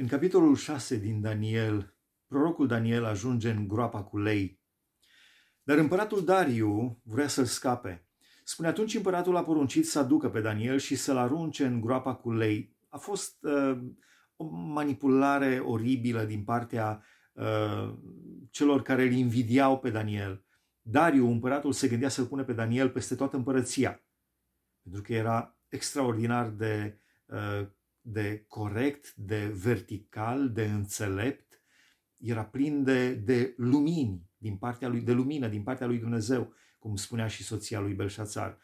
În capitolul 6 din Daniel, prorocul Daniel ajunge în groapa cu lei. Dar împăratul Dariu vrea să-l scape. Spune atunci împăratul a poruncit să aducă pe Daniel și să-l arunce în groapa cu lei. A fost uh, o manipulare oribilă din partea uh, celor care îl invidiau pe Daniel. Dariu, împăratul, se gândea să-l pune pe Daniel peste toată împărăția, pentru că era extraordinar de uh, de corect, de vertical, de înțelept, era plin de, de lumini din partea lui, de lumină din partea lui Dumnezeu, cum spunea și soția lui Belșațar.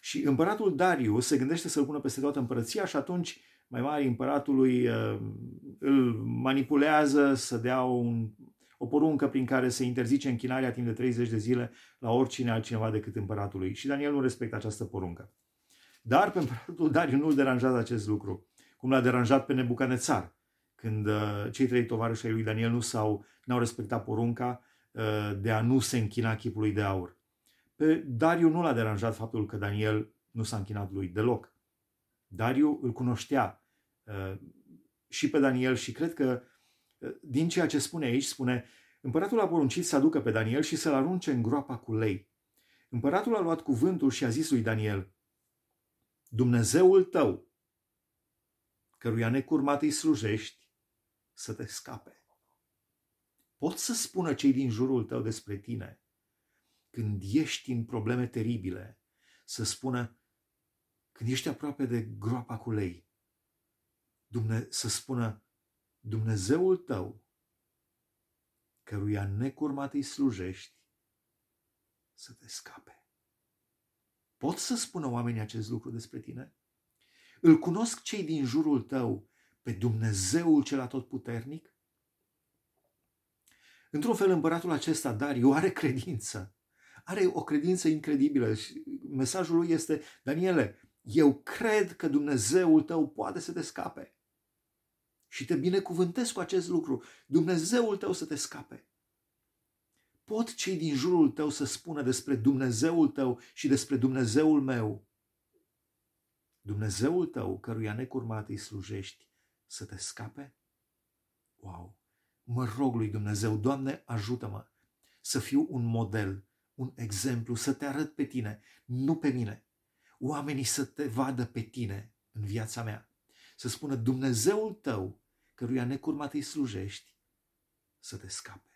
Și împăratul Dariu se gândește să-l pună peste toată împărăția și atunci mai mari împăratului uh, îl manipulează să dea un, o poruncă prin care se interzice închinarea timp de 30 de zile la oricine altcineva decât împăratului. Și Daniel nu respectă această poruncă. Dar pe împăratul Dariu nu îl deranjează acest lucru cum l-a deranjat pe Nebucanețar, când uh, cei trei tovarăși ai lui Daniel nu s-au, n-au respectat porunca uh, de a nu se închina chipului de aur. Pe Dariu nu l-a deranjat faptul că Daniel nu s-a închinat lui deloc. Dariu îl cunoștea uh, și pe Daniel și cred că din ceea ce spune aici, spune Împăratul a poruncit să aducă pe Daniel și să-l arunce în groapa cu lei. Împăratul a luat cuvântul și a zis lui Daniel, Dumnezeul tău, căruia necurmat îi slujești, să te scape. Pot să spună cei din jurul tău despre tine, când ești în probleme teribile, să spună, când ești aproape de groapa cu lei, Dumne- să spună, Dumnezeul tău, căruia necurmat îi slujești, să te scape. Pot să spună oamenii acest lucru despre tine? Îl cunosc cei din jurul tău pe Dumnezeul cel atotputernic? Într-un fel, împăratul acesta, Dariu, are credință. Are o credință incredibilă și mesajul lui este, Daniele, eu cred că Dumnezeul tău poate să te scape. Și te binecuvântez cu acest lucru. Dumnezeul tău să te scape. Pot cei din jurul tău să spună despre Dumnezeul tău și despre Dumnezeul meu Dumnezeul tău, căruia necurmat îi slujești, să te scape? Wow! Mă rog lui Dumnezeu, Doamne, ajută-mă să fiu un model, un exemplu, să te arăt pe tine, nu pe mine. Oamenii să te vadă pe tine în viața mea. Să spună Dumnezeul tău, căruia necurmat îi slujești, să te scape.